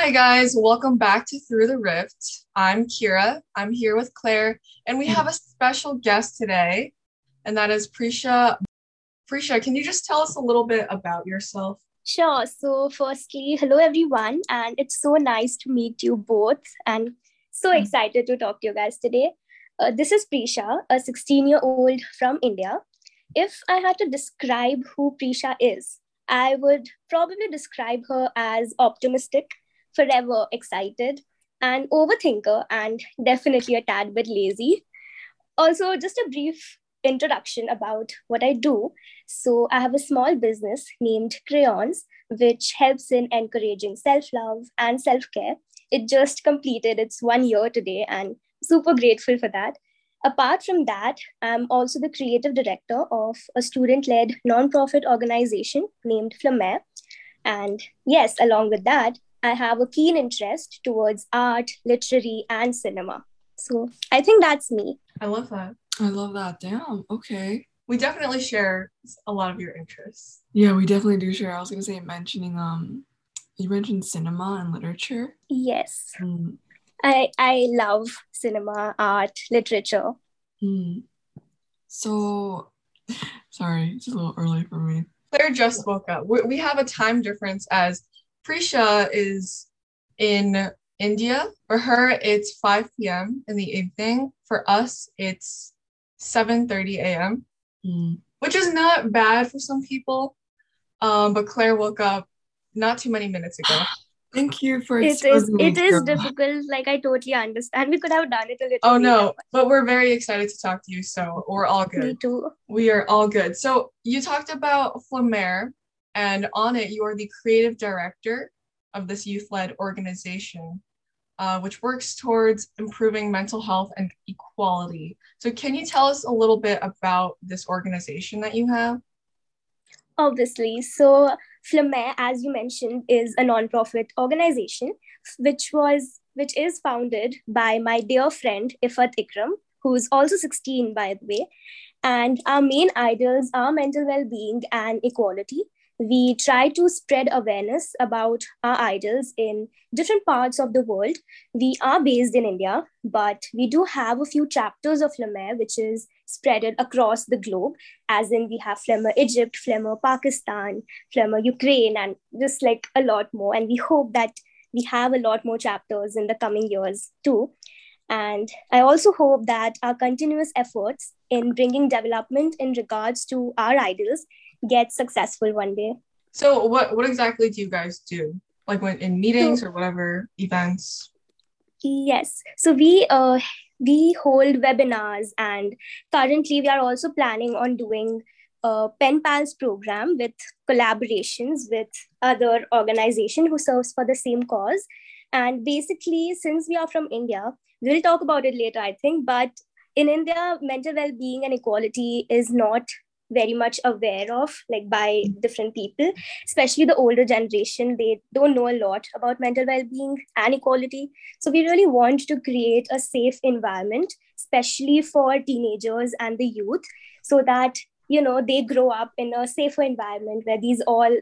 Hi, guys. Welcome back to Through the Rift. I'm Kira. I'm here with Claire, and we have a special guest today, and that is Prisha. Prisha, can you just tell us a little bit about yourself? Sure. So, firstly, hello everyone, and it's so nice to meet you both, and so Mm. excited to talk to you guys today. Uh, this is Prisha, a 16 year old from India. If I had to describe who Prisha is, I would probably describe her as optimistic, forever excited, an overthinker, and definitely a tad bit lazy. Also, just a brief introduction about what I do. So, I have a small business named Crayons, which helps in encouraging self love and self care. It just completed its one year today, and super grateful for that. Apart from that, I'm also the creative director of a student led nonprofit organization named Flamer. And yes, along with that, I have a keen interest towards art, literary, and cinema. So I think that's me. I love that. I love that. Damn. Okay. We definitely share a lot of your interests. Yeah, we definitely do share. I was gonna say mentioning um you mentioned cinema and literature. Yes, Mm, I, I love cinema, art, literature. mm. So sorry, it's a little early for me. Claire just woke up. We, we have a time difference as Prisha is in India. For her, it's 5 p.m. in the evening. For us, it's 7:30 a.m., Mm. which is not bad for some people. Um, but Claire woke up not too many minutes ago. Thank you for It is exposing me, it is difficult. Like I totally understand. We could have done it a little. Oh later, no, but we're very excited to talk to you, so we're all but Me good. too. We are all good. So you talked about Flamer, and on it, you are the creative director of this youth-led organization, uh, which works towards improving mental health and equality. So can you tell us a little bit about this organization that you have? Obviously. So Flamer, as you mentioned, is a non-profit organization, which was which is founded by my dear friend Ifat Ikram, who's also 16, by the way. And our main ideals are mental well-being and equality. We try to spread awareness about our idols in different parts of the world. We are based in India, but we do have a few chapters of Flamer, which is spreaded across the globe as in we have Flamer Egypt, Flamer Pakistan, Flamer Ukraine, and just like a lot more. And we hope that we have a lot more chapters in the coming years too. And I also hope that our continuous efforts in bringing development in regards to our idols get successful one day. So what what exactly do you guys do? Like when in meetings or whatever events? Yes. So we uh we hold webinars and currently we are also planning on doing a pen pals program with collaborations with other organization who serves for the same cause and basically since we are from india we'll talk about it later i think but in india mental well-being and equality is not very much aware of like by different people especially the older generation. They don't know a lot about mental well-being and equality. So we really want to create a safe environment especially for teenagers and the youth so that you know they grow up in a safer environment where these all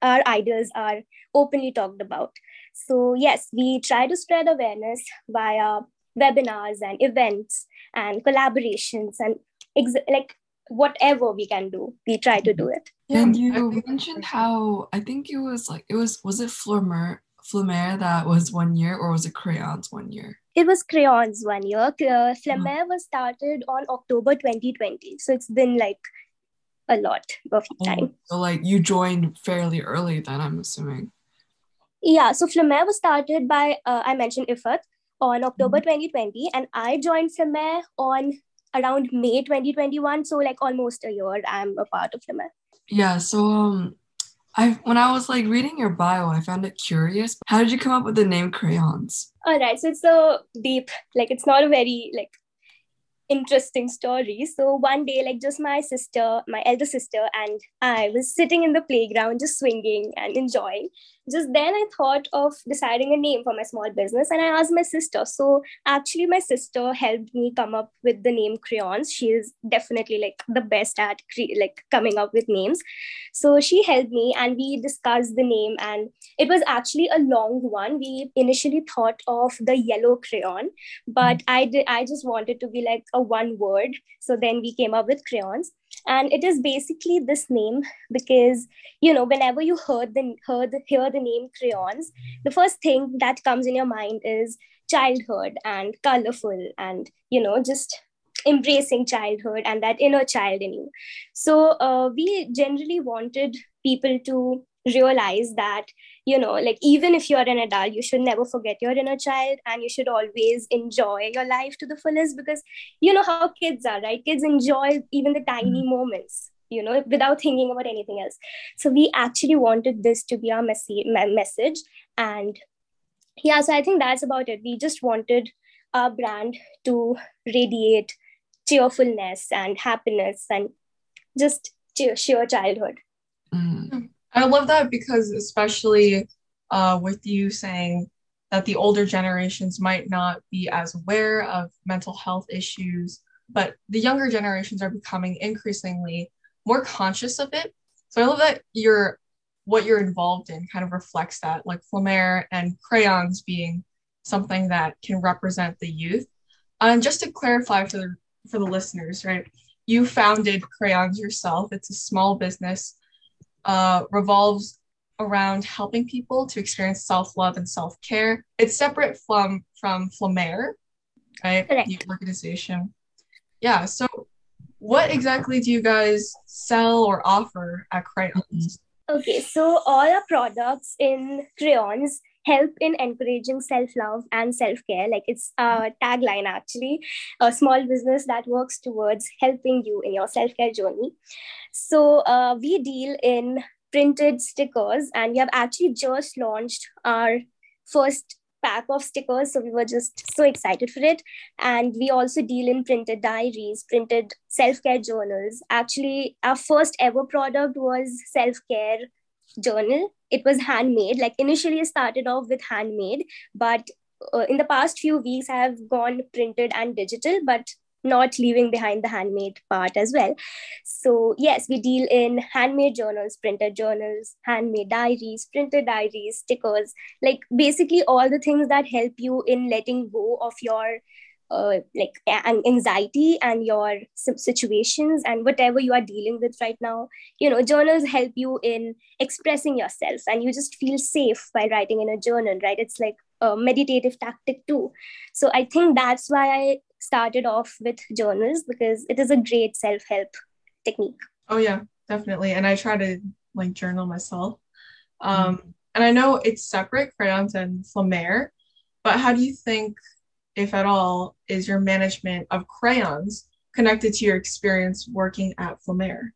our idols are openly talked about. So yes we try to spread awareness via webinars and events and collaborations and ex- like whatever we can do we try to do it. And you mentioned how I think it was like it was was it Flamer Flamer that was one year or was it crayons one year? it was crayons one year. Uh, flamer was started on october 2020 so it's been like a lot of time Oh, so like you joined fairly early then I'm assuming. Yeah, so Flamer was started by, uh, I mentioned Ifat, on October 2020, and I joined Flamer on around May 2021. So, like almost a year, I'm a part of Flamer. Yeah, so um I when I was like reading your bio, I found it curious. How did you come up with the name crayons? All right, so it's so deep, like, it's not a very, like, interesting story. So one day, like just my sister, my elder sister, and I was sitting in the playground just swinging and enjoying. Just then i thought of deciding a name for my small business and i asked my sister. So actually my sister helped me come up with the name crayons. She is definitely like the best at cre- like coming up with names. So she helped me and we discussed the name and it was actually a long one. We initially thought of the yellow crayon but hmm. i did i just wanted to be like a one word. So then we came up with crayons and it is basically this name because you know whenever you heard the heard hear the name crayons the first thing that comes in your mind is childhood and colorful and you know just embracing childhood and that inner child in you. So uh, we generally wanted people to realize that you know like even if you're an adult you should never forget your inner child and you should always enjoy your life to the fullest because you know how kids are right kids enjoy even the tiny mm-hmm. moments you know without thinking about anything else so we actually wanted this to be our mes- message and yeah so i think that's about it we just wanted our brand to radiate cheerfulness and happiness and just sheer childhood mm. I love that because especially uh, with you saying that the older generations might not be as aware of mental health issues, but the younger generations are becoming increasingly more conscious of it. So I love that you're what you're involved in kind of reflects that, like Flamer and crayons being something that can represent the youth. And just to clarify for the for the listeners, right? You founded Crayons yourself. It's a small business uh, revolves around helping people to experience self-love and self-care. It's separate from from Flamer, right? Correct. The organization. Yeah. So, what exactly do you guys sell or offer at Crayons? Okay, so all our products in Crayons help in encouraging self-love and self-care like it's a tagline actually a small business that works towards helping you in your self-care journey so uh, we deal in printed stickers, and we have actually just launched our first pack of stickers. So we were just so excited for it. And we also deal in printed diaries, printed self care journals. Actually, our first ever product was self care journal. It was handmade. Like initially, it started off with handmade, but uh, in the past few weeks, I have gone printed and digital. But not leaving behind the handmade part as well. So, yes, we deal in handmade journals, printed journals, handmade diaries, printed diaries, stickers, like basically all the things that help you in letting go of your uh, like anxiety and your situations and whatever you are dealing with right now you know journals help you in expressing yourself and you just feel safe by writing in a journal right? It's like a meditative tactic too. So i think that's why i started off with journals because it is a great self-help technique. Oh yeah definitely. And i try to like journal myself. Um mm-hmm. and i know it's separate crayons and flamer but how do you think if at all is your management of crayons connected to your experience working at flamer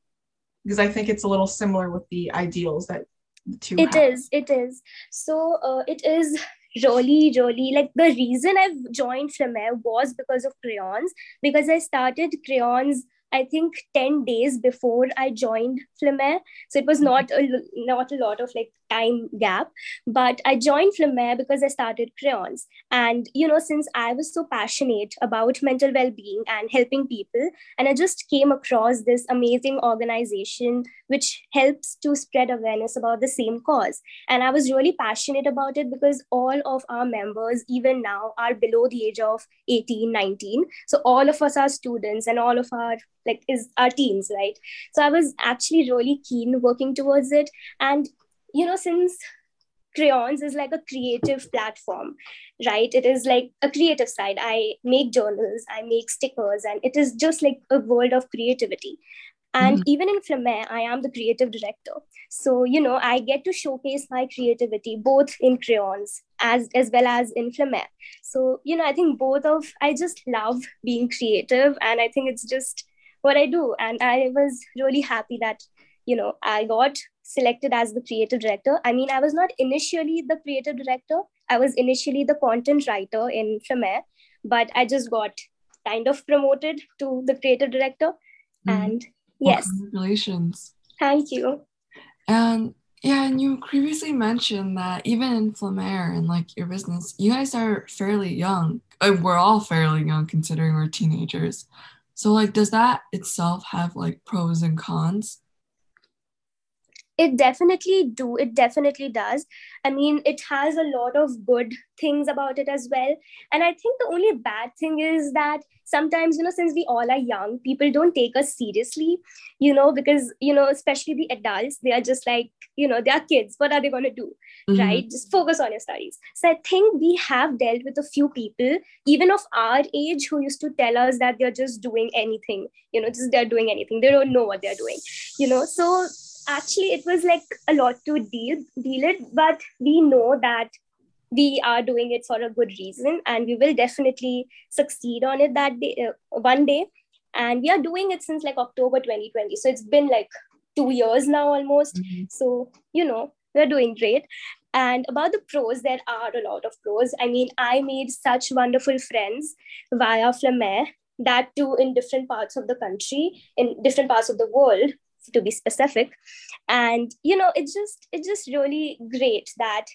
because i think it's a little similar with the ideals that the two It have. is. it is so uh, it is really, really like the reason I've joined Flamer was because of crayons, because I started crayons I think 10 days before I joined Flamer. So it was not a, not a lot of like time gap but i joined flamer because i started crayons. And you know since i was so passionate about mental well-being and helping people and i just came across this amazing organization which helps to spread awareness about the same cause. And i was really passionate about it because all of our members even now are below the age of 18 19 so all of us are students and all of our like is our teens right? So i was actually really keen working towards it. And you know since crayons is like a creative platform right it is like a creative side i make journals i make stickers and it is just like a world of creativity and mm-hmm. even in Flamer, I am the creative director. So, you know, I get to showcase my creativity both in crayons as as well as in Flamer. So, you know, I think both of I just love being creative and I think it's just what I do. And I was really happy that, you know, I got selected as the creative director. I mean, I was not initially the creative director. I was initially the content writer in Flamer, but I just got kind of promoted to the creative director. Mm. And yes. Well, congratulations. Thank you. And Yeah, and you previously mentioned that even in Flamer and like your business, you guys are fairly young. And we're all fairly young considering we're teenagers. So like does that itself have like pros and cons? It definitely do it definitely does. I mean it has a lot of good things about it as well. And i think the only bad thing is that sometimes you know since we all are young people don't take us seriously you know because you know especially the adults they are just like you know they are kids. What are they going to do mm-hmm. right? Just focus on your studies. So i think we have dealt with a few people even of our age who used to tell us that they're just doing anything you know just they're doing anything. They don't know what they're doing you know? So actually it was like a lot to deal deal it but we know that we are doing it for a good reason and we will definitely succeed on it that day uh, one day. And we are doing it since like october 2020 so it's been like two years now almost. Mm-hmm. so you know we're doing great. And about the pros there are a lot of pros. I mean i made such wonderful friends via flamer that too in different parts of the country in different parts of the world to be specific and you know it's just it's just really great that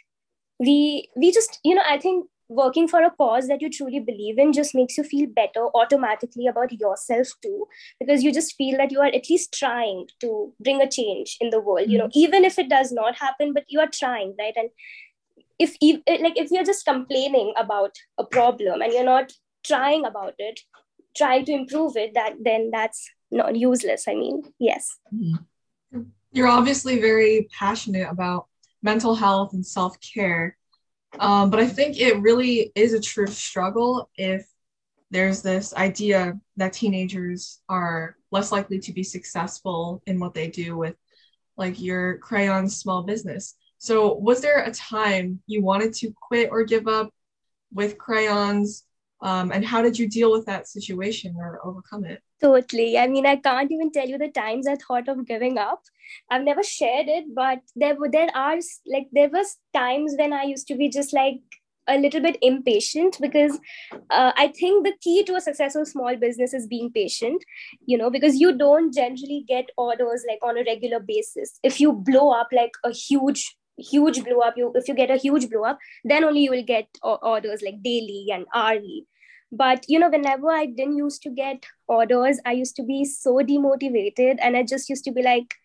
we we just you know i think working for a cause that you truly believe in just makes you feel better automatically about yourself too because you just feel that you are at least trying to bring a change in the world mm-hmm. you know mm-hmm. even if it does not happen but you are trying right and if like if you're just complaining about a problem and you're not trying about it trying to improve it that then that's not useless. I mean, yes. You're obviously very passionate about mental health and self care. Um, but I think it really is a true struggle if there's this idea that teenagers are less likely to be successful in what they do with like your crayon small business. So was there a time you wanted to quit or give up with crayons um, and how did you deal with that situation or overcome it? Totally. I mean, I can't even tell you the times I thought of giving up. I've never shared it, but there were there are like there was times when I used to be just like a little bit impatient because uh, I think the key to a successful small business is being patient, you know, because you don't generally get orders like on a regular basis. If you blow up like a huge huge blow up you if you get a huge blow up then only you will get orders like daily and hourly but you know whenever i didn't used to get orders i used to be so demotivated and i just used to be like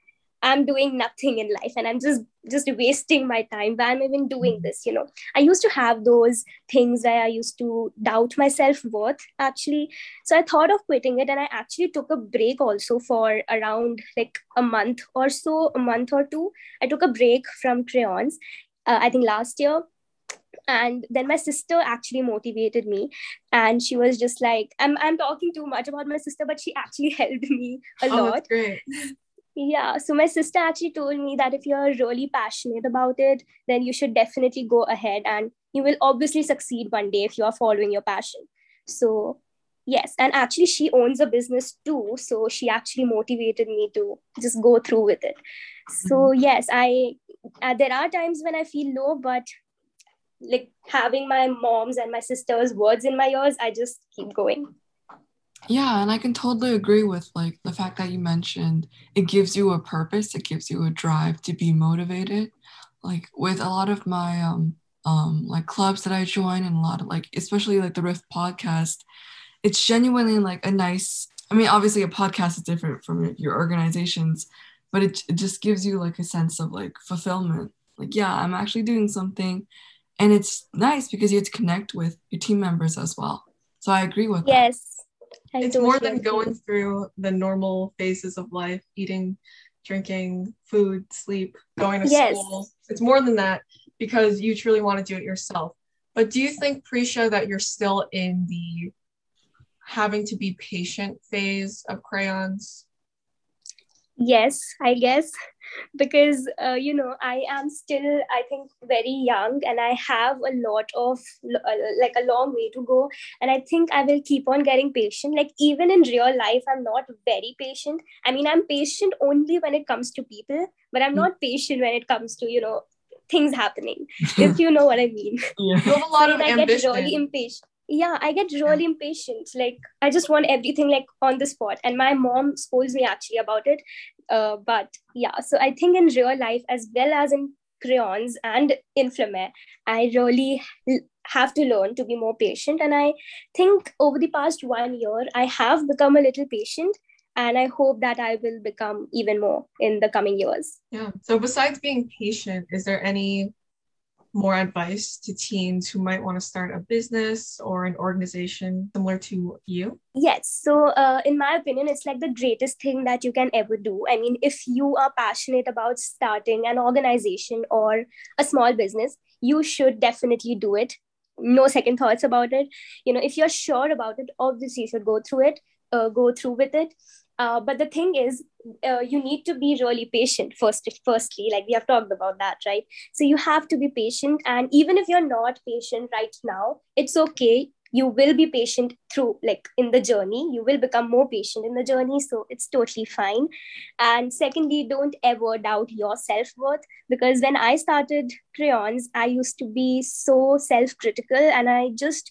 i'm doing nothing in life and i'm just just wasting my time. Why am i even doing mm-hmm. this you know? I used to have those things where i used to doubt my self-worth actually. So i thought of quitting it and i actually took a break also for around like a month or so a month or two. I took a break from crayons uh, i think last year and then my sister actually motivated me. And she was just like i'm, I'm talking too much about my sister but she actually helped me a oh, lot. yeah so my sister actually told me that if you're really passionate about it then you should definitely go ahead and you will obviously succeed one day if you are following your passion. So yes and actually she owns a business too so she actually motivated me to just go through with it. So mm-hmm. yes i uh, there are times when i feel low but like having my mom's and my sister's words in my ears, I just keep going. Yeah, and I can totally agree with like the fact that you mentioned it gives you a purpose, it gives you a drive to be motivated. Like with a lot of my um um like clubs that I join and a lot of like especially like the Rift podcast, it's genuinely like a nice I mean obviously a podcast is different from your organizations, but it, it just gives you like a sense of like fulfillment. Like yeah, I'm actually doing something and it's nice because you get to connect with your team members as well so i agree with that. yes that. it's more than going through the normal phases of life eating drinking food sleep going to yes. school it's more than that because you truly want to do it yourself but do you think prisha that you're still in the having to be patient phase of crayons yes i guess because uh, you know i am still i think very young and i have a lot of uh, like a long way to go and i think i will keep on getting patient like even in real life i'm not very patient i mean i'm patient only when it comes to people but i'm hmm. not patient when it comes to you know things happening if you know what i mean yeah. you have a lot so, of I ambition. get really impatient yeah i get really impatient. Like i just want everything like on the spot. And my mom scolds me actually about it. Uh, but yeah so i think in real life as well as in crayons and in Flamer, i really have to learn to be more patient. And i think over the past one year i have become a little patient. And i hope that i will become even more in the coming years. Yeah. So besides being patient is there any more advice to teens who might want to start a business or an organization similar to you? Yes. So, uh, in my opinion, it's like the greatest thing that you can ever do. I mean, if you are passionate about starting an organization or a small business, you should definitely do it. No second thoughts about it. You know, if you're sure about it, obviously you should go through it, uh, go through with it. Uh, but the thing is, uh, you need to be really patient first. Firstly, like we have talked about that, right? So you have to be patient, and even if you're not patient right now, it's okay. You will be patient through, like in the journey. You will become more patient in the journey, so it's totally fine. And secondly, don't ever doubt your self worth because when I started crayons, I used to be so self critical, and I just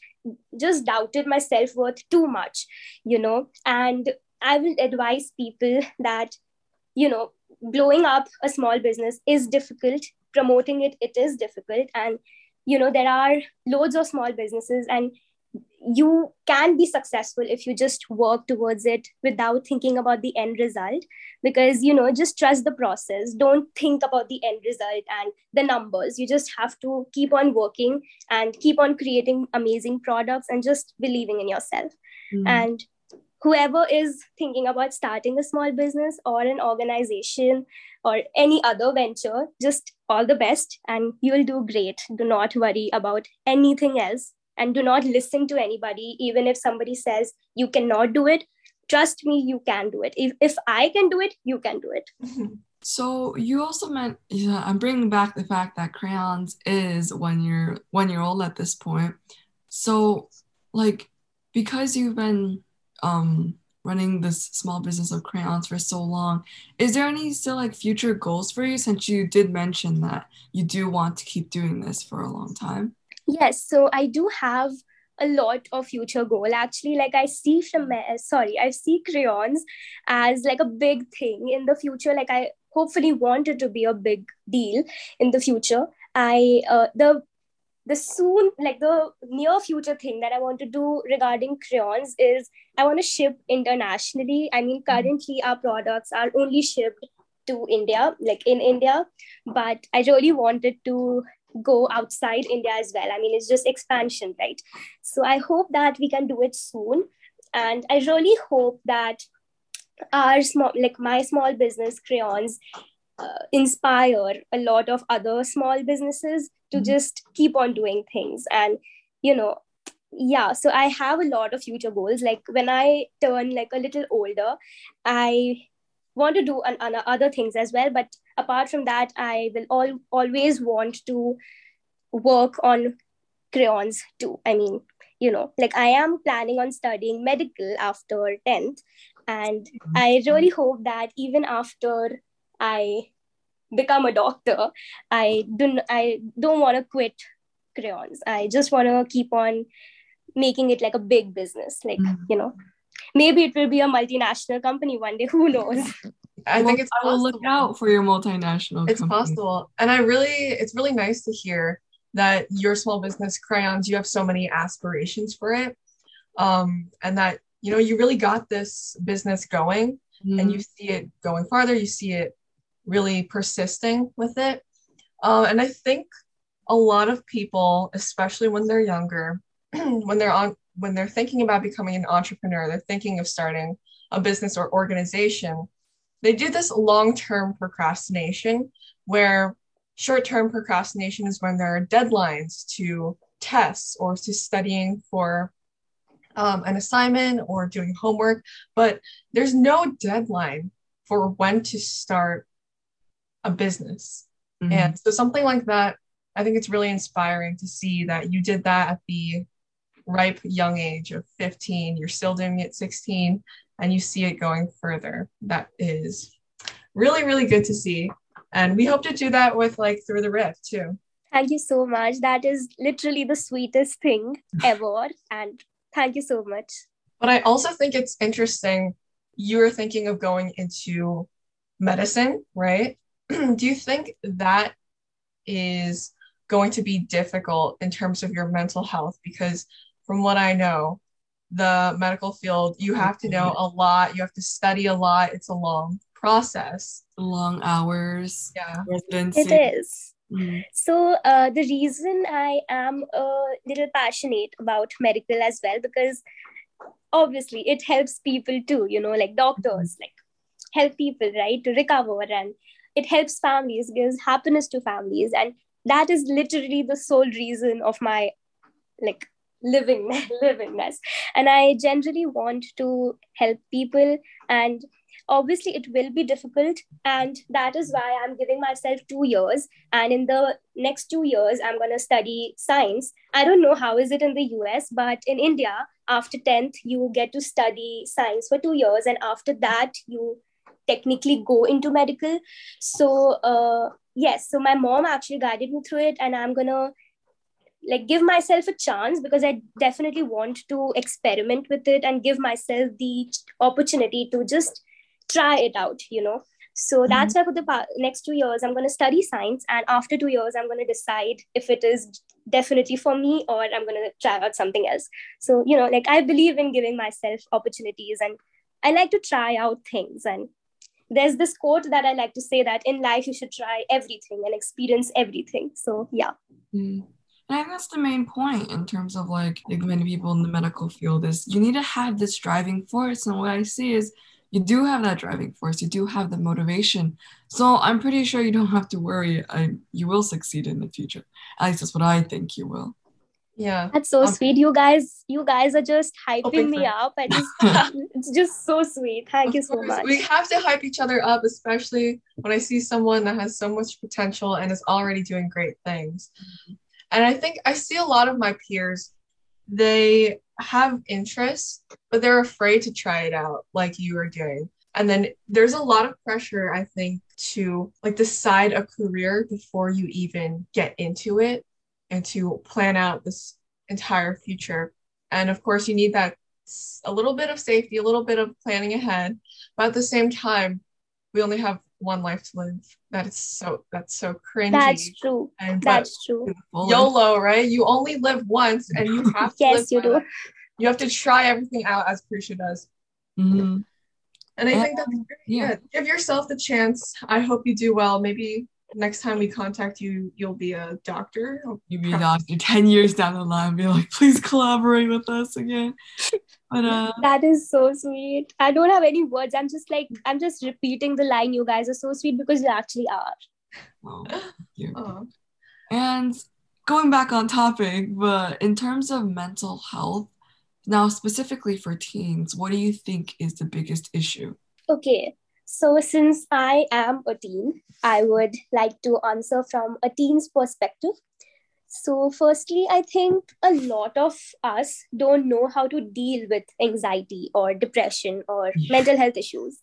just doubted my self worth too much, you know, and I will advise people that, you know, blowing up a small business is difficult. Promoting it, it is difficult. And, you know, there are loads of small businesses and you can be successful if you just work towards it without thinking about the end result because you know just trust the process don't think about the end result and the numbers you just have to keep on working and keep on creating amazing products and just believing in yourself mm. and whoever is thinking about starting a small business or an organization or any other venture, just all the best and you will do great. Do not worry about anything else and do not listen to anybody, even if somebody says you cannot do it. Trust me, you can do it. If, if I can do it, you can do it. Mm-hmm. So you also meant yeah, I'm bringing back the fact that crayons is one year one year old at this point. So like because you've been um running this small business of crayons for so long. Is there any still like future goals for you since you did mention that you do want to keep doing this for a long time? Yes so i do have a lot of future goal. Actually like i see from my sorry i see crayons as like a big thing in the future. Like i hopefully want it to be a big deal in the future. I uh, the the soon like the near future thing that i want to do regarding crayons is i want to ship internationally. I mean currently our products are only shipped to india like in india but i really wanted to go outside india as well. I mean it's just expansion right? So i hope that we can do it soon. And i really hope that our small like my small business crayons uh, inspire a lot of other small businesses to mm-hmm. just keep on doing things. And you know yeah so i have a lot of future goals. Like when i turn like a little older i want to do an, an, other things as well. But apart from that i will all, always want to work on crayons too. I mean you know like i am planning on studying medical after 10th and mm-hmm. i really hope that even after I become a doctor, I don't I don't want to quit crayons. I just want to keep on making it like a big business. Like, mm-hmm. you know, maybe it will be a multinational company one day. Who knows? I think it's I will look out for your multinational. It's company. possible, and I really, it's really nice to hear that your small business crayons, you have so many aspirations for it, um, and that you know you really got this business going, mm-hmm. and you see it going farther. You see it really persisting with it. Uh, and I think a lot of people, especially when they're younger, when they're on when they're thinking about becoming an entrepreneur, they're thinking of starting a business or organization, they do this long-term procrastination where short-term procrastination is when there are deadlines to tests or to studying for um, an assignment or doing homework, but there's no deadline for when to start a business. Mm-hmm. And so something like that, I think it's really inspiring to see that you did that at the ripe young age of 15. You're still doing it 16 and you see it going further. That is really, really good to see. And we hope to do that with like Through the Rift too. Thank you so much. That is literally the sweetest thing ever. and thank you so much. But I also think it's interesting. You're thinking of going into medicine, right? Do you think that is going to be difficult in terms of your mental health? Because from what I know, the medical field, you have to know a lot, you have to study a lot. It's a long process. Long hours. Yeah. Residency. It is. Mm. So uh, the reason I am a little passionate about medical as well because obviously it helps people too. You know, like doctors, like help people right to recover, and it helps families, gives happiness to families, and that is literally the sole reason of my like living livingness. And i generally want to help people and obviously it will be difficult and that is why i'm giving myself 2 years and in the next 2 years i'm going to study science. I don't know how is it in the us but in india after 10th you get to study science for 2 years and after that you technically go into medical. So uh, yes so my mom actually guided me through it and i'm to like give myself a chance because i definitely want to experiment with it and give myself the opportunity to just try it out you know? So mm-hmm. that's why for the next two years i'm going to study science and after two years i'm going to decide if it is definitely for me or i'm going to try out something else. So you know like i believe in giving myself opportunities and i like to try out things and there's this quote that i like to say that in life you should try everything and experience everything so yeah mm. And I think that's the main point in terms of like, like many people in the medical field is you need to have this driving force. And what I see is you do have that driving force, you do have the motivation. So I'm pretty sure you don't have to worry. I, you will succeed in the future. At least that's what I think you will. Yeah. That's so um, sweet. You guys, you guys are just hyping me up. I just it's just so sweet. Thank of you so course. much. We have to hype each other up, especially when I see someone that has so much potential and is already doing great things. Mm-hmm. And I think I see a lot of my peers, they have interest, but they're afraid to try it out like you are doing. And then there's a lot of pressure, I think, to like decide a career before you even get into it and to plan out this entire future. And of course, you need that a little bit of safety, a little bit of planning ahead. But at the same time, we only have one life to live. That is so that's so cringy. That's true. And, that's true. YOLO, right? You only live once, and you have to. yes, you do. That. You have to try everything out as Prisha does. Mm-hmm. And I think that's great. Yeah. Give yourself the chance. I hope you do well. Maybe next time we contact you, you'll be a doctor. You'll be a doctor 10 years down the line, be like, please collaborate with us again. But uh that is so sweet. I don't have any words. I'm just like, I'm just repeating the line. You guys are so sweet because you actually are. Oh, you. Oh. And going back on topic, but in terms of mental health, now specifically for teens, what do you think is the biggest issue? Okay, so, since I am a teen, I would like to answer from a teen's perspective. So, firstly, I think a lot of us don't know how to deal with anxiety or depression or yeah. mental health issues.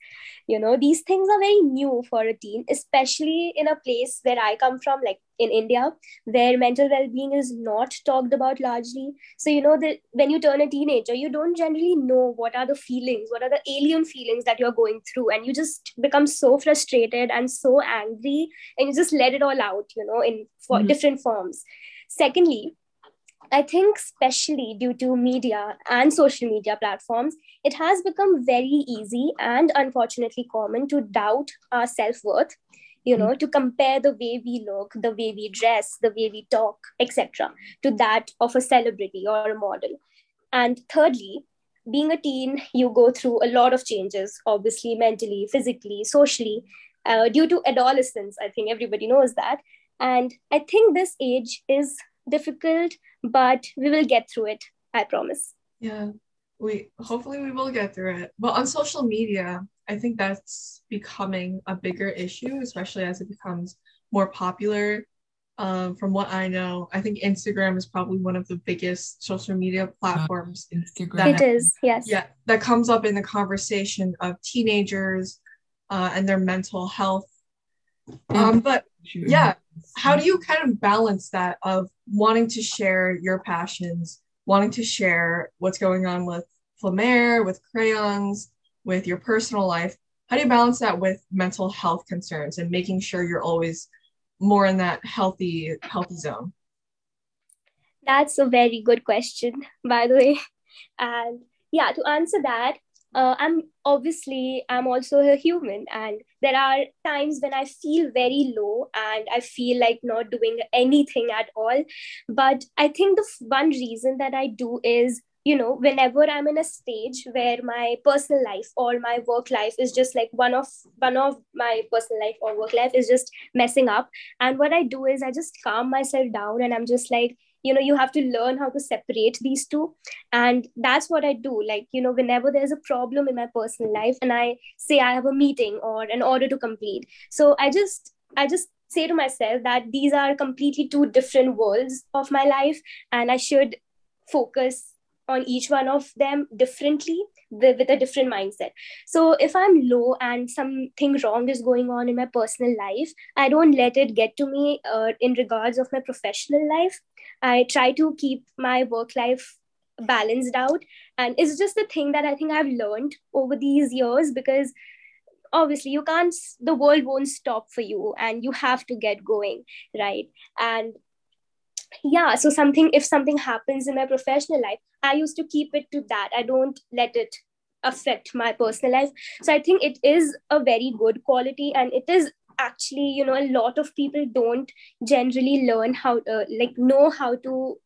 You know, these things are very new for a teen, especially in a place where I come from, like in India, where mental well being is not talked about largely. So, you know, that when you turn a teenager, you don't generally know what are the feelings, what are the alien feelings that you're going through. And you just become so frustrated and so angry, and you just let it all out, you know, in for mm-hmm. different forms Secondly, I think, especially due to media and social media platforms, it has become very easy and unfortunately common to doubt our self worth, you know, mm-hmm. to compare the way we look, the way we dress, the way we talk, etc., to that of a celebrity or a model. And thirdly, being a teen, you go through a lot of changes, obviously, mentally, physically, socially, uh, due to adolescence. I think everybody knows that. And I think this age is difficult, but we will get through it. I promise. Yeah, we hopefully we will get through it. But on social media, I think that's becoming a bigger issue, especially as it becomes more popular. Um, from what I know, I think Instagram is probably one of the biggest social media platforms. Instagram. That, it is, yes. Yeah, that comes up in the conversation of teenagers uh, and their mental health. Um, but yeah, how do you kind of balance that of wanting to share your passions, wanting to share what's going on with Flamer, with crayons, with your personal life? How do you balance that with mental health concerns and making sure you're always more in that healthy healthy zone? That's a very good question, by the way. And yeah, to answer that, uh, i'm obviously i'm also a human and there are times when i feel very low and i feel like not doing anything at all. But i think the one reason that i do is you know whenever i'm in a stage where my personal life or my work life is just like one of one of my personal life or work life is just messing up and what i do is i just calm myself down and i'm just like you know you have to learn how to separate these two. And that's what i do. Like you know whenever there's a problem in my personal life and i say i have a meeting or an order to complete. So i just i just say to myself that these are completely two different worlds of my life and i should focus on each one of them differently with, with, a different mindset. So if i'm low and something wrong is going on in my personal life i don't let it get to me uh, in regards of my professional life. I try to keep my work life balanced out. And it's just the thing that i think i've learned over these years because obviously you can't the world won't stop for you and you have to get going right? And yeah so something if something happens in my professional life i used to keep it to that. I don't let it affect my personal life. So i think it is a very good quality and it is actually you know a lot of people don't generally learn how uh, like know how to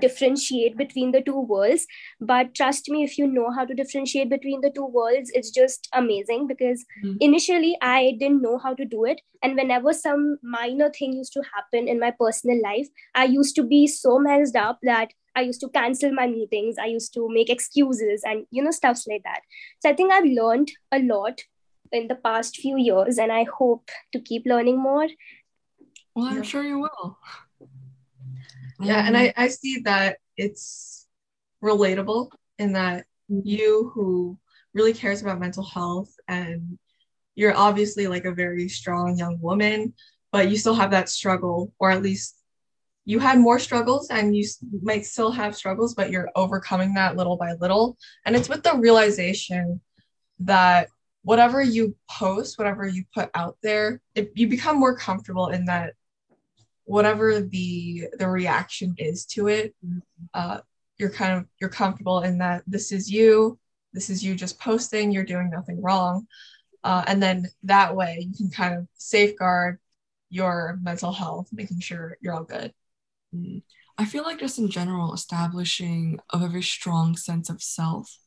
differentiate between the two worlds. But trust me if you know how to differentiate between the two worlds it's just amazing because mm. initially i didn't know how to do it. And whenever some minor thing used to happen in my personal life i used to be so messed up that i used to cancel my meetings. I used to make excuses and you know stuffs like that. So i think i've learned a lot in the past few years and i hope to keep learning more. Well i'm sure you will yeah and mm-hmm. I, I see that it's relatable in that you who really cares about mental health and you're obviously like a very strong young woman but you still have that struggle or at least you had more struggles and you might still have struggles but you're overcoming that little by little. And it's with the realization that whatever you post whatever you put out there if you become more comfortable in that whatever the the reaction is to it uh, you're kind of you're comfortable in that this is you this is you just posting you're doing nothing wrong uh, and then that way you can kind of safeguard your mental health making sure you're all good mm. i feel like just in general establishing a very strong sense of self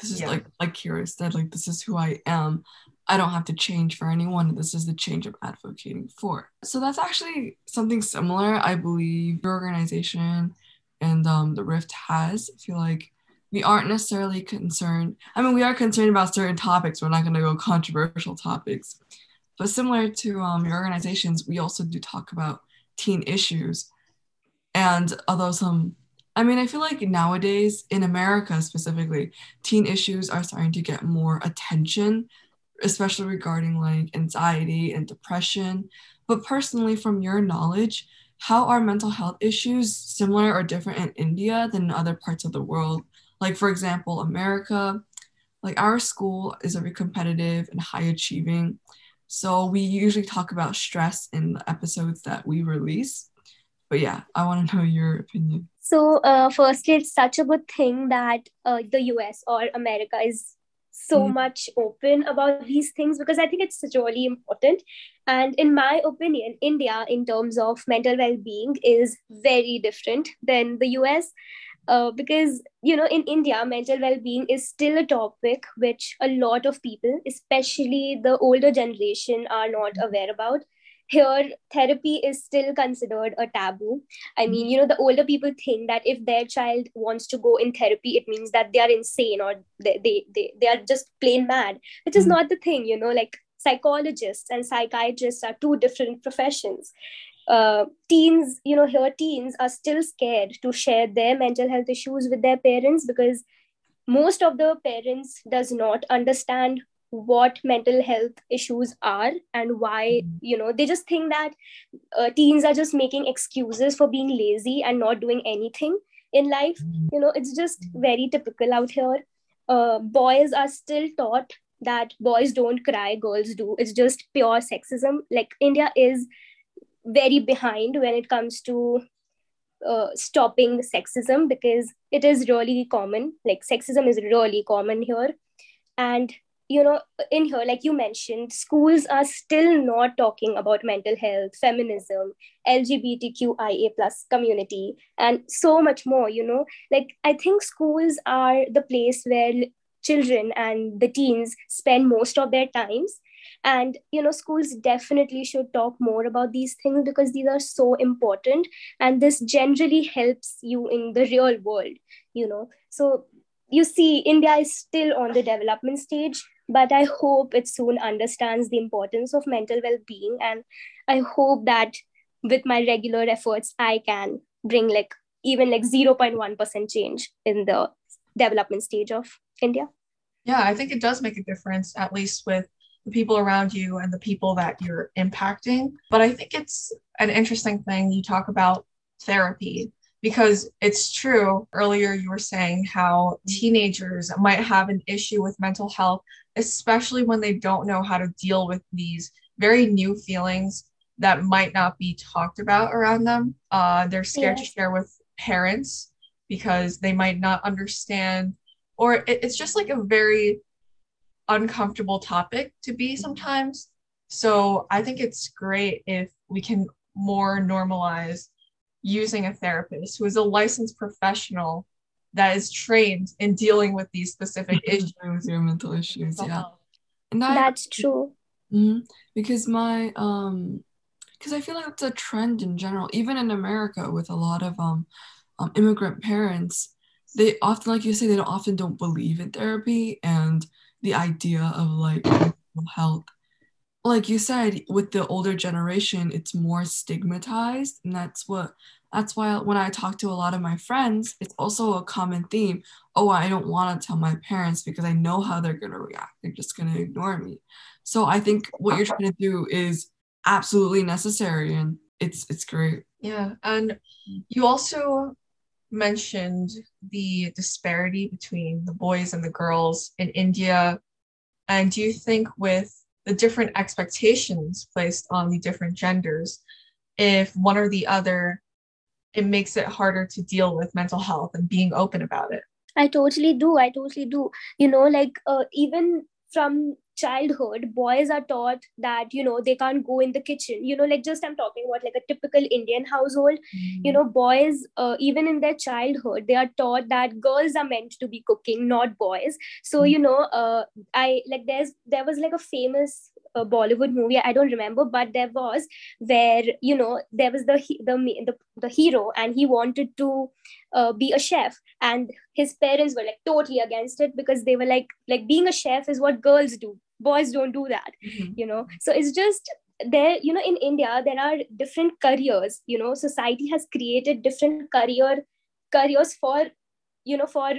this is yeah. like like kira said like this is who i am I don't have to change for anyone. This is the change I'm advocating for. So that's actually something similar, I believe, your organization and um, the Rift has. I feel like we aren't necessarily concerned. I mean, we are concerned about certain topics. We're not going to go controversial topics. But similar to um, your organizations, we also do talk about teen issues. And although some, I mean, I feel like nowadays in America specifically, teen issues are starting to get more attention especially regarding like anxiety and depression. But personally, from your knowledge, how are mental health issues similar or different in India than in other parts of the world? Like, for example, America, like our school is very competitive and high achieving. So we usually talk about stress in the episodes that we release. But yeah, I want to know your opinion. So, uh, firstly, it's such a good thing that uh, the US or America is so mm. much open about these things because I think it's really important. And in my opinion, India, in terms of mental well being, is very different than the US. Uh, because you know in india mental well-being is still a topic which a lot of people especially the older generation are not aware about here therapy is still considered a taboo. I mean you know the older people think that if their child wants to go in therapy it means that they are insane or they they, they, they are just plain mad which is mm-hmm. not the thing you know like psychologists and psychiatrists are two different professions. Uh, teens you know here teens are still scared to share their mental health issues with their parents because most of the parents does not understand what mental health issues are and why mm-hmm. you know they just think that uh, teens are just making excuses for being lazy and not doing anything in life. Mm-hmm. you know it's just very typical out here. Uh, boys are still taught that boys don't cry girls do. It's just pure sexism. Like india is very behind when it comes to uh, stopping sexism because it is really common. Like sexism is really common here. And you know in here like you mentioned schools are still not talking about mental health feminism lgbtqia plus community and so much more you know. Like i think schools are the place where children and the teens spend most of their times. And you know schools definitely should talk more about these things because these are so important and this generally helps you in the real world you know. So you see india is still on the development stage but i hope it soon understands the importance of mental well-being and i hope that with my regular efforts i can bring like even like 0.1% change in the development stage of india. Yeah i think it does make a difference at least with the people around you and the people that you're impacting. But i think it's an interesting thing you talk about therapy because it's true. Earlier you were saying how teenagers might have an issue with mental health especially when they don't know how to deal with these very new feelings that might not be talked about around them. Uh, they're scared yeah. to share with parents because they might not understand or it, it's just like a very uncomfortable topic to be sometimes. So i think it's great if we can more normalize using a therapist who is a licensed professional that is trained in dealing with these specific issues. With your mental issues yeah. and I, that's true. Mm-hmm, because my um because i feel like it's a trend in general. Even in america with a lot of um, um immigrant parents they often like you say they don't often don't believe in therapy and the idea of like mental health. Like you said with the older generation it's more stigmatized and that's what that's why when i talk to a lot of my friends it's also a common theme oh i don't want to tell my parents because i know how they're going to react. They're just going to ignore me. So i think what you're trying to do is absolutely necessary and it's it's great. Yeah and you also mentioned the disparity between the boys and the girls in india. And do you think with the different expectations placed on the different genders if one or the other it makes it harder to deal with mental health and being open about it. I totally do i totally do. You know like uh, even from childhood boys are taught that you know they can't go in the kitchen. You know like just i'm talking about like a typical indian household. Mm. you know boys uh, even in their childhood they are taught that girls are meant to be cooking not boys. So mm. you know uh, i like there's there was like a famous uh, bollywood movie i don't remember but there was where you know there was the the the, the hero and he wanted to uh, be a chef. And his parents were like totally against it because they were like like being a chef is what girls do boys don't do that mm-hmm. you know so it's just there you know in india there are different careers you know society has created different career careers for you know for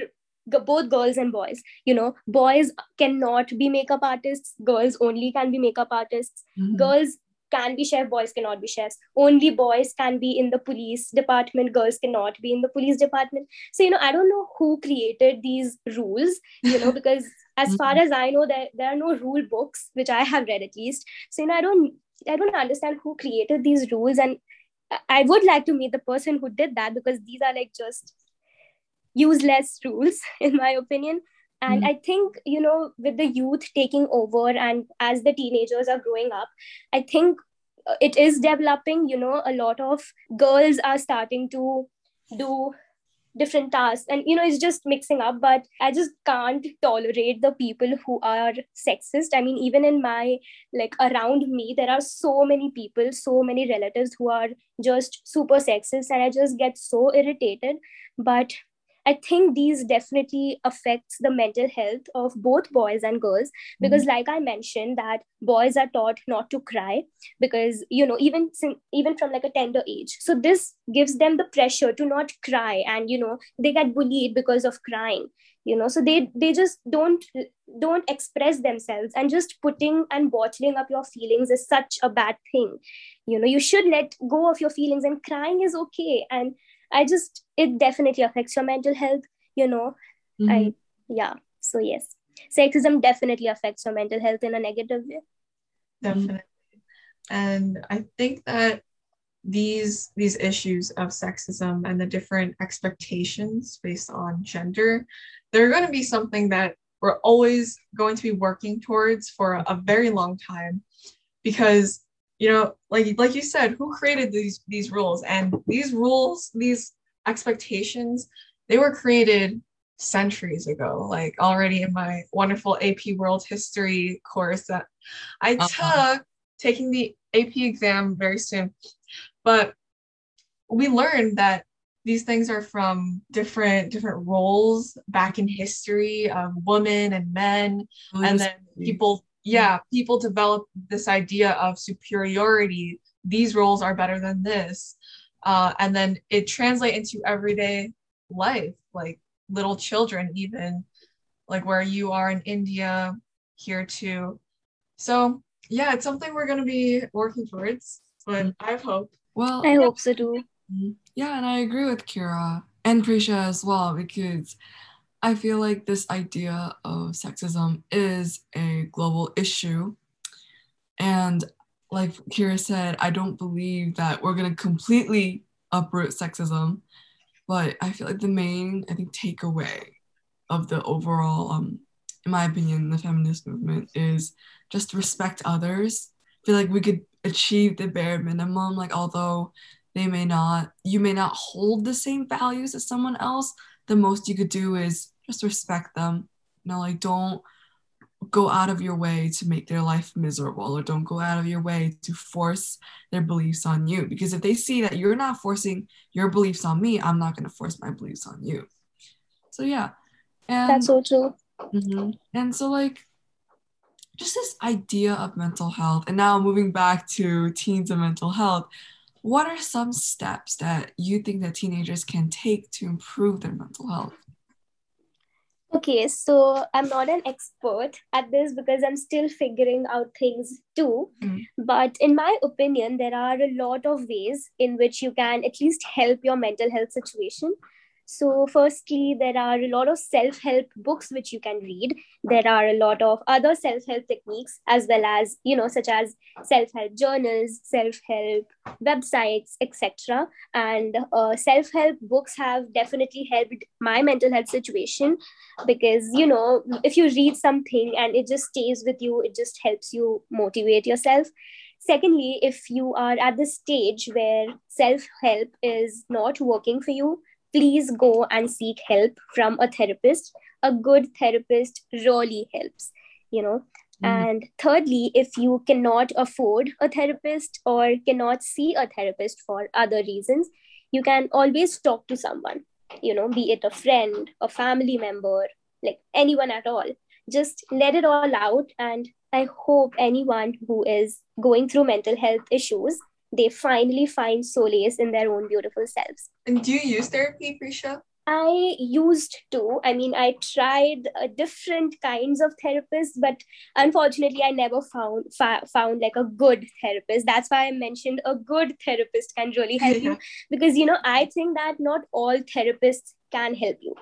both girls and boys you know boys cannot be makeup artists girls only can be makeup artists mm-hmm. girls can be chef boys cannot be chefs. Only boys can be in the police department girls cannot be in the police department. So you know i don't know who created these rules you know because as far mm-hmm. as i know there, there are no rule books which i have read at least. So you know i don't i don't understand who created these rules. And i would like to meet the person who did that because these are like just useless rules in my opinion and mm. i think you know with the youth taking over and as the teenagers are growing up i think uh, it is developing you know a lot of girls are starting to do different tasks. And you know it's just mixing up but i just can't tolerate the people who are sexist. I mean even in my like around me there are so many people so many relatives who are just super sexist and i just get so irritated. But i think these definitely affects the mental health of both boys and girls because mm-hmm. like i mentioned that boys are taught not to cry because you know even even from like a tender age. So this gives them the pressure to not cry and you know they get bullied because of crying you know. So they they just don't don't express themselves and just putting and bottling up your feelings is such a bad thing. You know you should let go of your feelings and crying is okay. And i just it definitely affects your mental health you know. Mm-hmm. i yeah so yes. Sexism definitely affects your mental health in a negative way. Definitely. And i think that these these issues of sexism and the different expectations based on gender they're going to be something that we're always going to be working towards for a very long time because you know like like you said who created these these rules? And these rules these expectations they were created centuries ago like already in my wonderful ap world history course that i uh-huh. took taking the ap exam very soon. But we learned that these things are from different different roles back in history of women and men oh, and then people yeah people develop this idea of superiority these roles are better than this uh, and then it translate into everyday life like little children even like where you are in india here too so yeah it's something we're going to be working towards but mm. i have hope well, I hope so too. Mm-hmm. Yeah, and I agree with Kira and Prisha as well because I feel like this idea of sexism is a global issue. And like Kira said, I don't believe that we're going to completely uproot sexism, but I feel like the main, I think, takeaway of the overall, um, in my opinion, the feminist movement is just respect others. I feel like we could achieve the bare minimum like although they may not you may not hold the same values as someone else the most you could do is just respect them. You know like don't go out of your way to make their life miserable or don't go out of your way to force their beliefs on you. Because if they see that you're not forcing your beliefs on me i'm not going to force my beliefs on you. So yeah. And that's so true. Mm-hmm. and so like just this idea of mental health. And now moving back to teens and mental health what are some steps that you think that teenagers can take to improve their mental health okay so i'm not an expert at this because i'm still figuring out things too mm. but in my opinion there are a lot of ways in which you can at least help your mental health situation so, firstly, there are a lot of self help books which you can read. There are a lot of other self help techniques, as well as, you know, such as self help journals, self help websites, etc. And uh, self help books have definitely helped my mental health situation because, you know, if you read something and it just stays with you, it just helps you motivate yourself secondly if you are at the stage where self help is not working for you please go and seek help from a therapist. A good therapist really helps you know. Mm. and thirdly if you cannot afford a therapist or cannot see a therapist for other reasons you can always talk to someone you know be it a friend a family member like anyone at all. Just let it all out and i hope anyone who is going through mental health issues they finally find solace in their own beautiful selves. And do you use therapy, Prisha? I used to. I mean, I tried uh, different kinds of therapists, but unfortunately, I never found fa- found like a good therapist. That's why I mentioned a good therapist can really help you because you know I think that not all therapists can help you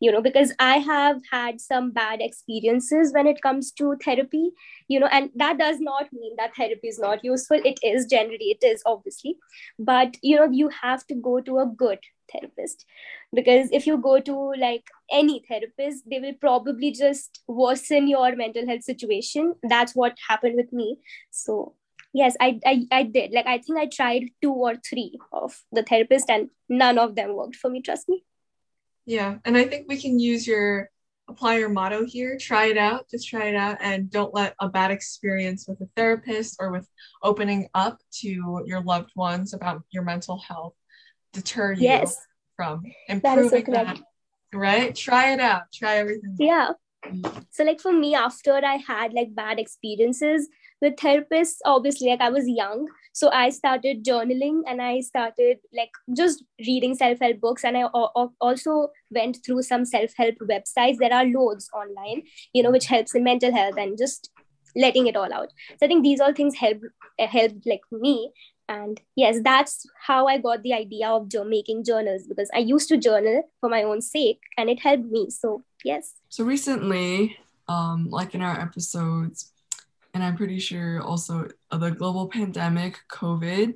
you know because i have had some bad experiences when it comes to therapy you know and that does not mean that therapy is not useful it is generally it is obviously but you know you have to go to a good therapist. Because if you go to like any therapist they will probably just worsen your mental health situation. That's what happened with me. So yes I, I i did. Like i think i tried two or three of the therapist and none of them worked for me trust me. Yeah, and I think we can use your apply your motto here. Try it out, just try it out, and don't let a bad experience with a therapist or with opening up to your loved ones about your mental health deter you yes. from improving that, that right? Try it out. Try everything. Yeah. Mm. So like for me, after I had like bad experiences with therapists, obviously like I was young. So I started journaling and I started like just reading self-help books. And I also went through some self-help websites. There are loads online, you know, which helps in mental health and just letting it all out. So I think these all things help help like me and yes that's how i got the idea of making journals because i used to journal for my own sake and it helped me. So yes. So recently um like in our episodes and i'm pretty sure also the global pandemic covid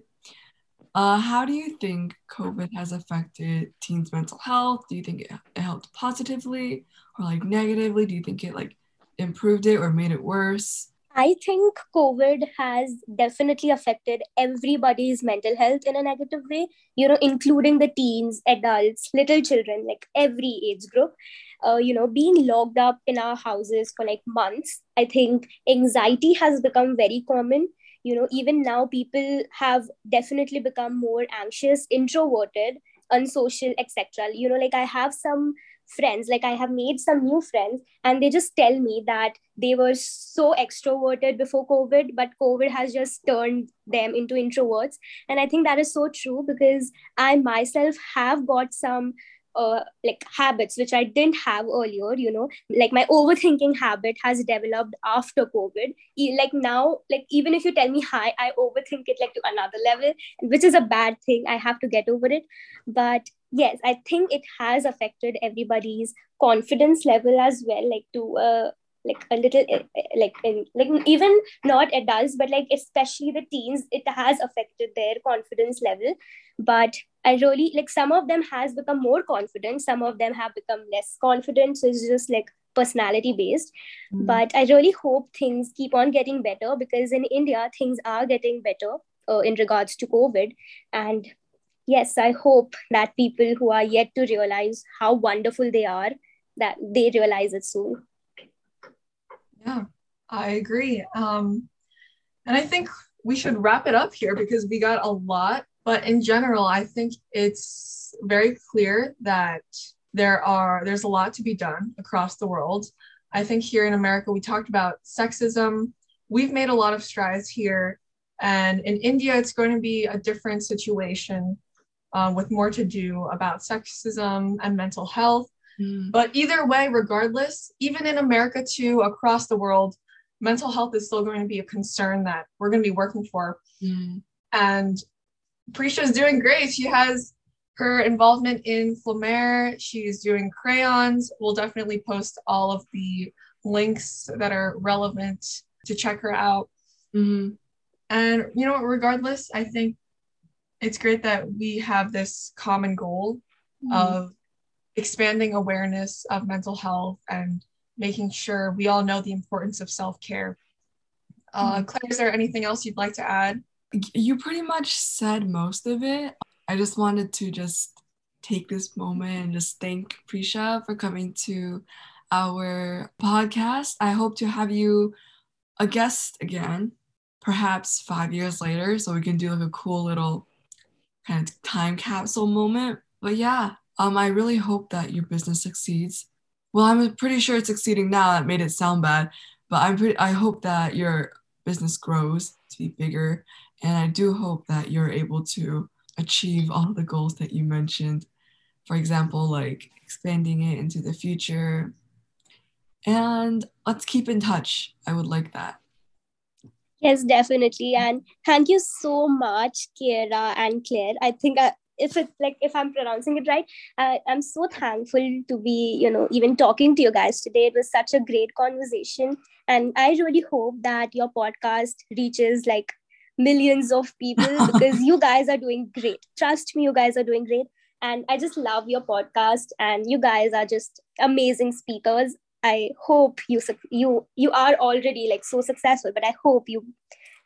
uh, how do you think covid has affected teens mental health? Do you think it, it helped positively or like negatively? Do you think it like improved it or made it worse I think COVID has definitely affected everybody's mental health in a negative way, you know, including the teens, adults, little children, like every age group. Uh, you know, being locked up in our houses for like months, I think anxiety has become very common. You know, even now, people have definitely become more anxious, introverted, unsocial, etc. You know, like I have some friends like i have made some new friends and they just tell me that they were so extroverted before covid but covid has just turned them into introverts. And i think that is so true because i myself have got some uh, like habits which I didn't have earlier. You know, like my overthinking habit has developed after COVID. Like now, like even if you tell me hi, I overthink it like to another level, which is a bad thing. I have to get over it. But yes, I think it has affected everybody's confidence level as well. Like to uh, like a little eh, eh, like in, like even not adults but like especially the teens it has affected their confidence level. But i really like some of them has become more confident some of them have become less confident. So it's just like personality based. Mm. but i really hope things keep on getting better because in india things are getting better uh, in regards to covid. And yes i hope that people who are yet to realize how wonderful they are that they realize it soon yeah, I agree. Um, and I think we should wrap it up here because we got a lot. But in general, I think it's very clear that there are there's a lot to be done across the world. I think here in America, we talked about sexism. We've made a lot of strides here. And in India, it's going to be a different situation uh, with more to do about sexism and mental health. Mm. But either way, regardless, even in America too, across the world, mental health is still going to be a concern that we're going to be working for. Mm. And Prisha is doing great. She has her involvement in Flamer. She's doing crayons. We'll definitely post all of the links that are relevant to check her out. Mm-hmm. And, you know, regardless, I think it's great that we have this common goal mm-hmm. of expanding awareness of mental health and making sure we all know the importance of self-care. Uh, mm-hmm. Claire, is there anything else you'd like to add? You pretty much said most of it. I just wanted to just take this moment and just thank Prisha for coming to our podcast. I hope to have you a guest again, perhaps five years later, so we can do like a cool little kind of time capsule moment. But yeah, um, I really hope that your business succeeds. Well, I'm pretty sure it's succeeding now. That made it sound bad, but I'm pretty. I hope that your business grows to be bigger, and I do hope that you're able to achieve all the goals that you mentioned. For example, like expanding it into the future. And let's keep in touch. I would like that. Yes, definitely. And thank you so much, Kira and Claire. I think I, if it's like if i'm pronouncing it right uh, i'm so thankful to be you know even talking to you guys today. It was such a great conversation. And i really hope that your podcast reaches like millions of people because you guys are doing great. Trust me you guys are doing great. And i just love your podcast. And you guys are just amazing speakers. I hope you you you are already like so successful but i hope you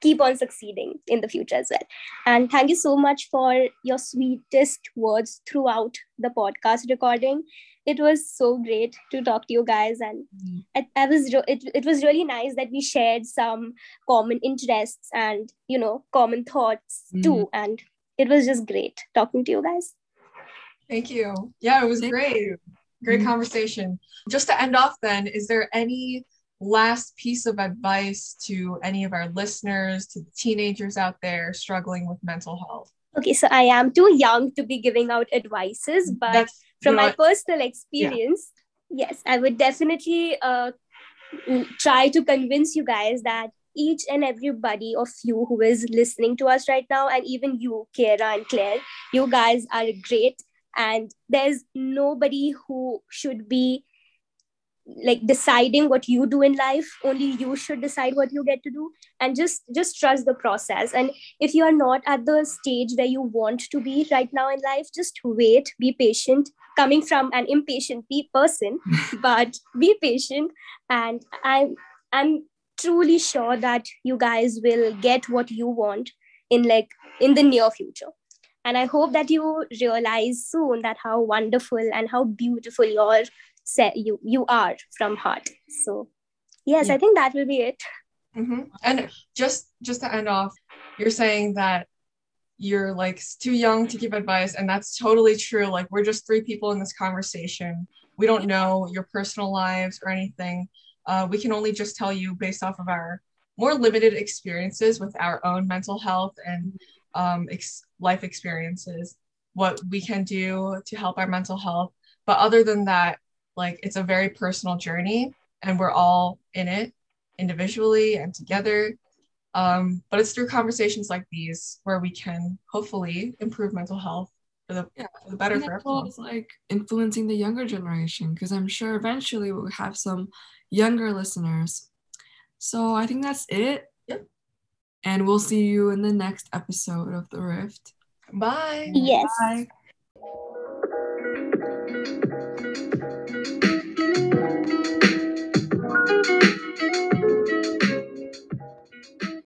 keep on succeeding in the future as well. And thank you so much for your sweetest words throughout the podcast recording. It was so great to talk to you guys, and mm. I, I was it, it was really nice that we shared some common interests and you know common thoughts mm. too. And it was just great talking to you guys. Thank you. Yeah, it was Thank great. You. great mm-hmm. conversation. Just to end off, then, is there any last piece of advice to any of our listeners, to the teenagers out there struggling with mental health? Okay, so I am too young to be giving out advices, but That's, from my personal experience, yeah. yes, I would definitely uh, try to convince you guys that each and everybody of you who is listening to us right now, and even you, Kira and Claire, you guys are great. And there's nobody who should be like deciding what you do in life only you should decide what you get to do. And just just trust the process. And if you are not at the stage where you want to be right now in life just wait be patient. Coming from an impatient person but be patient. And i'm i'm truly sure that you guys will get what you want in like in the near future. And i hope that you realize soon that how wonderful and how beautiful your set you you are from heart. So yes yeah. i think that will be it. Mm-hmm. and just just to end off you're saying that you're like too young to give advice and that's totally true. Like we're just three people in this conversation. We don't know your personal lives or anything. Uh, we can only just tell you based off of our more limited experiences with our own mental health and um, ex- life experiences what we can do to help our mental health. But other than that like it's a very personal journey and we're all in it individually and together um, but it's through conversations like these where we can hopefully improve mental health for the, yeah, for the better and for everyone. It's like influencing the younger generation because I'm sure eventually we'll have some younger listeners. So I think that's it. Yep. And we'll see you in the next episode of The Rift. Bye. Yes. Bye. Thank you.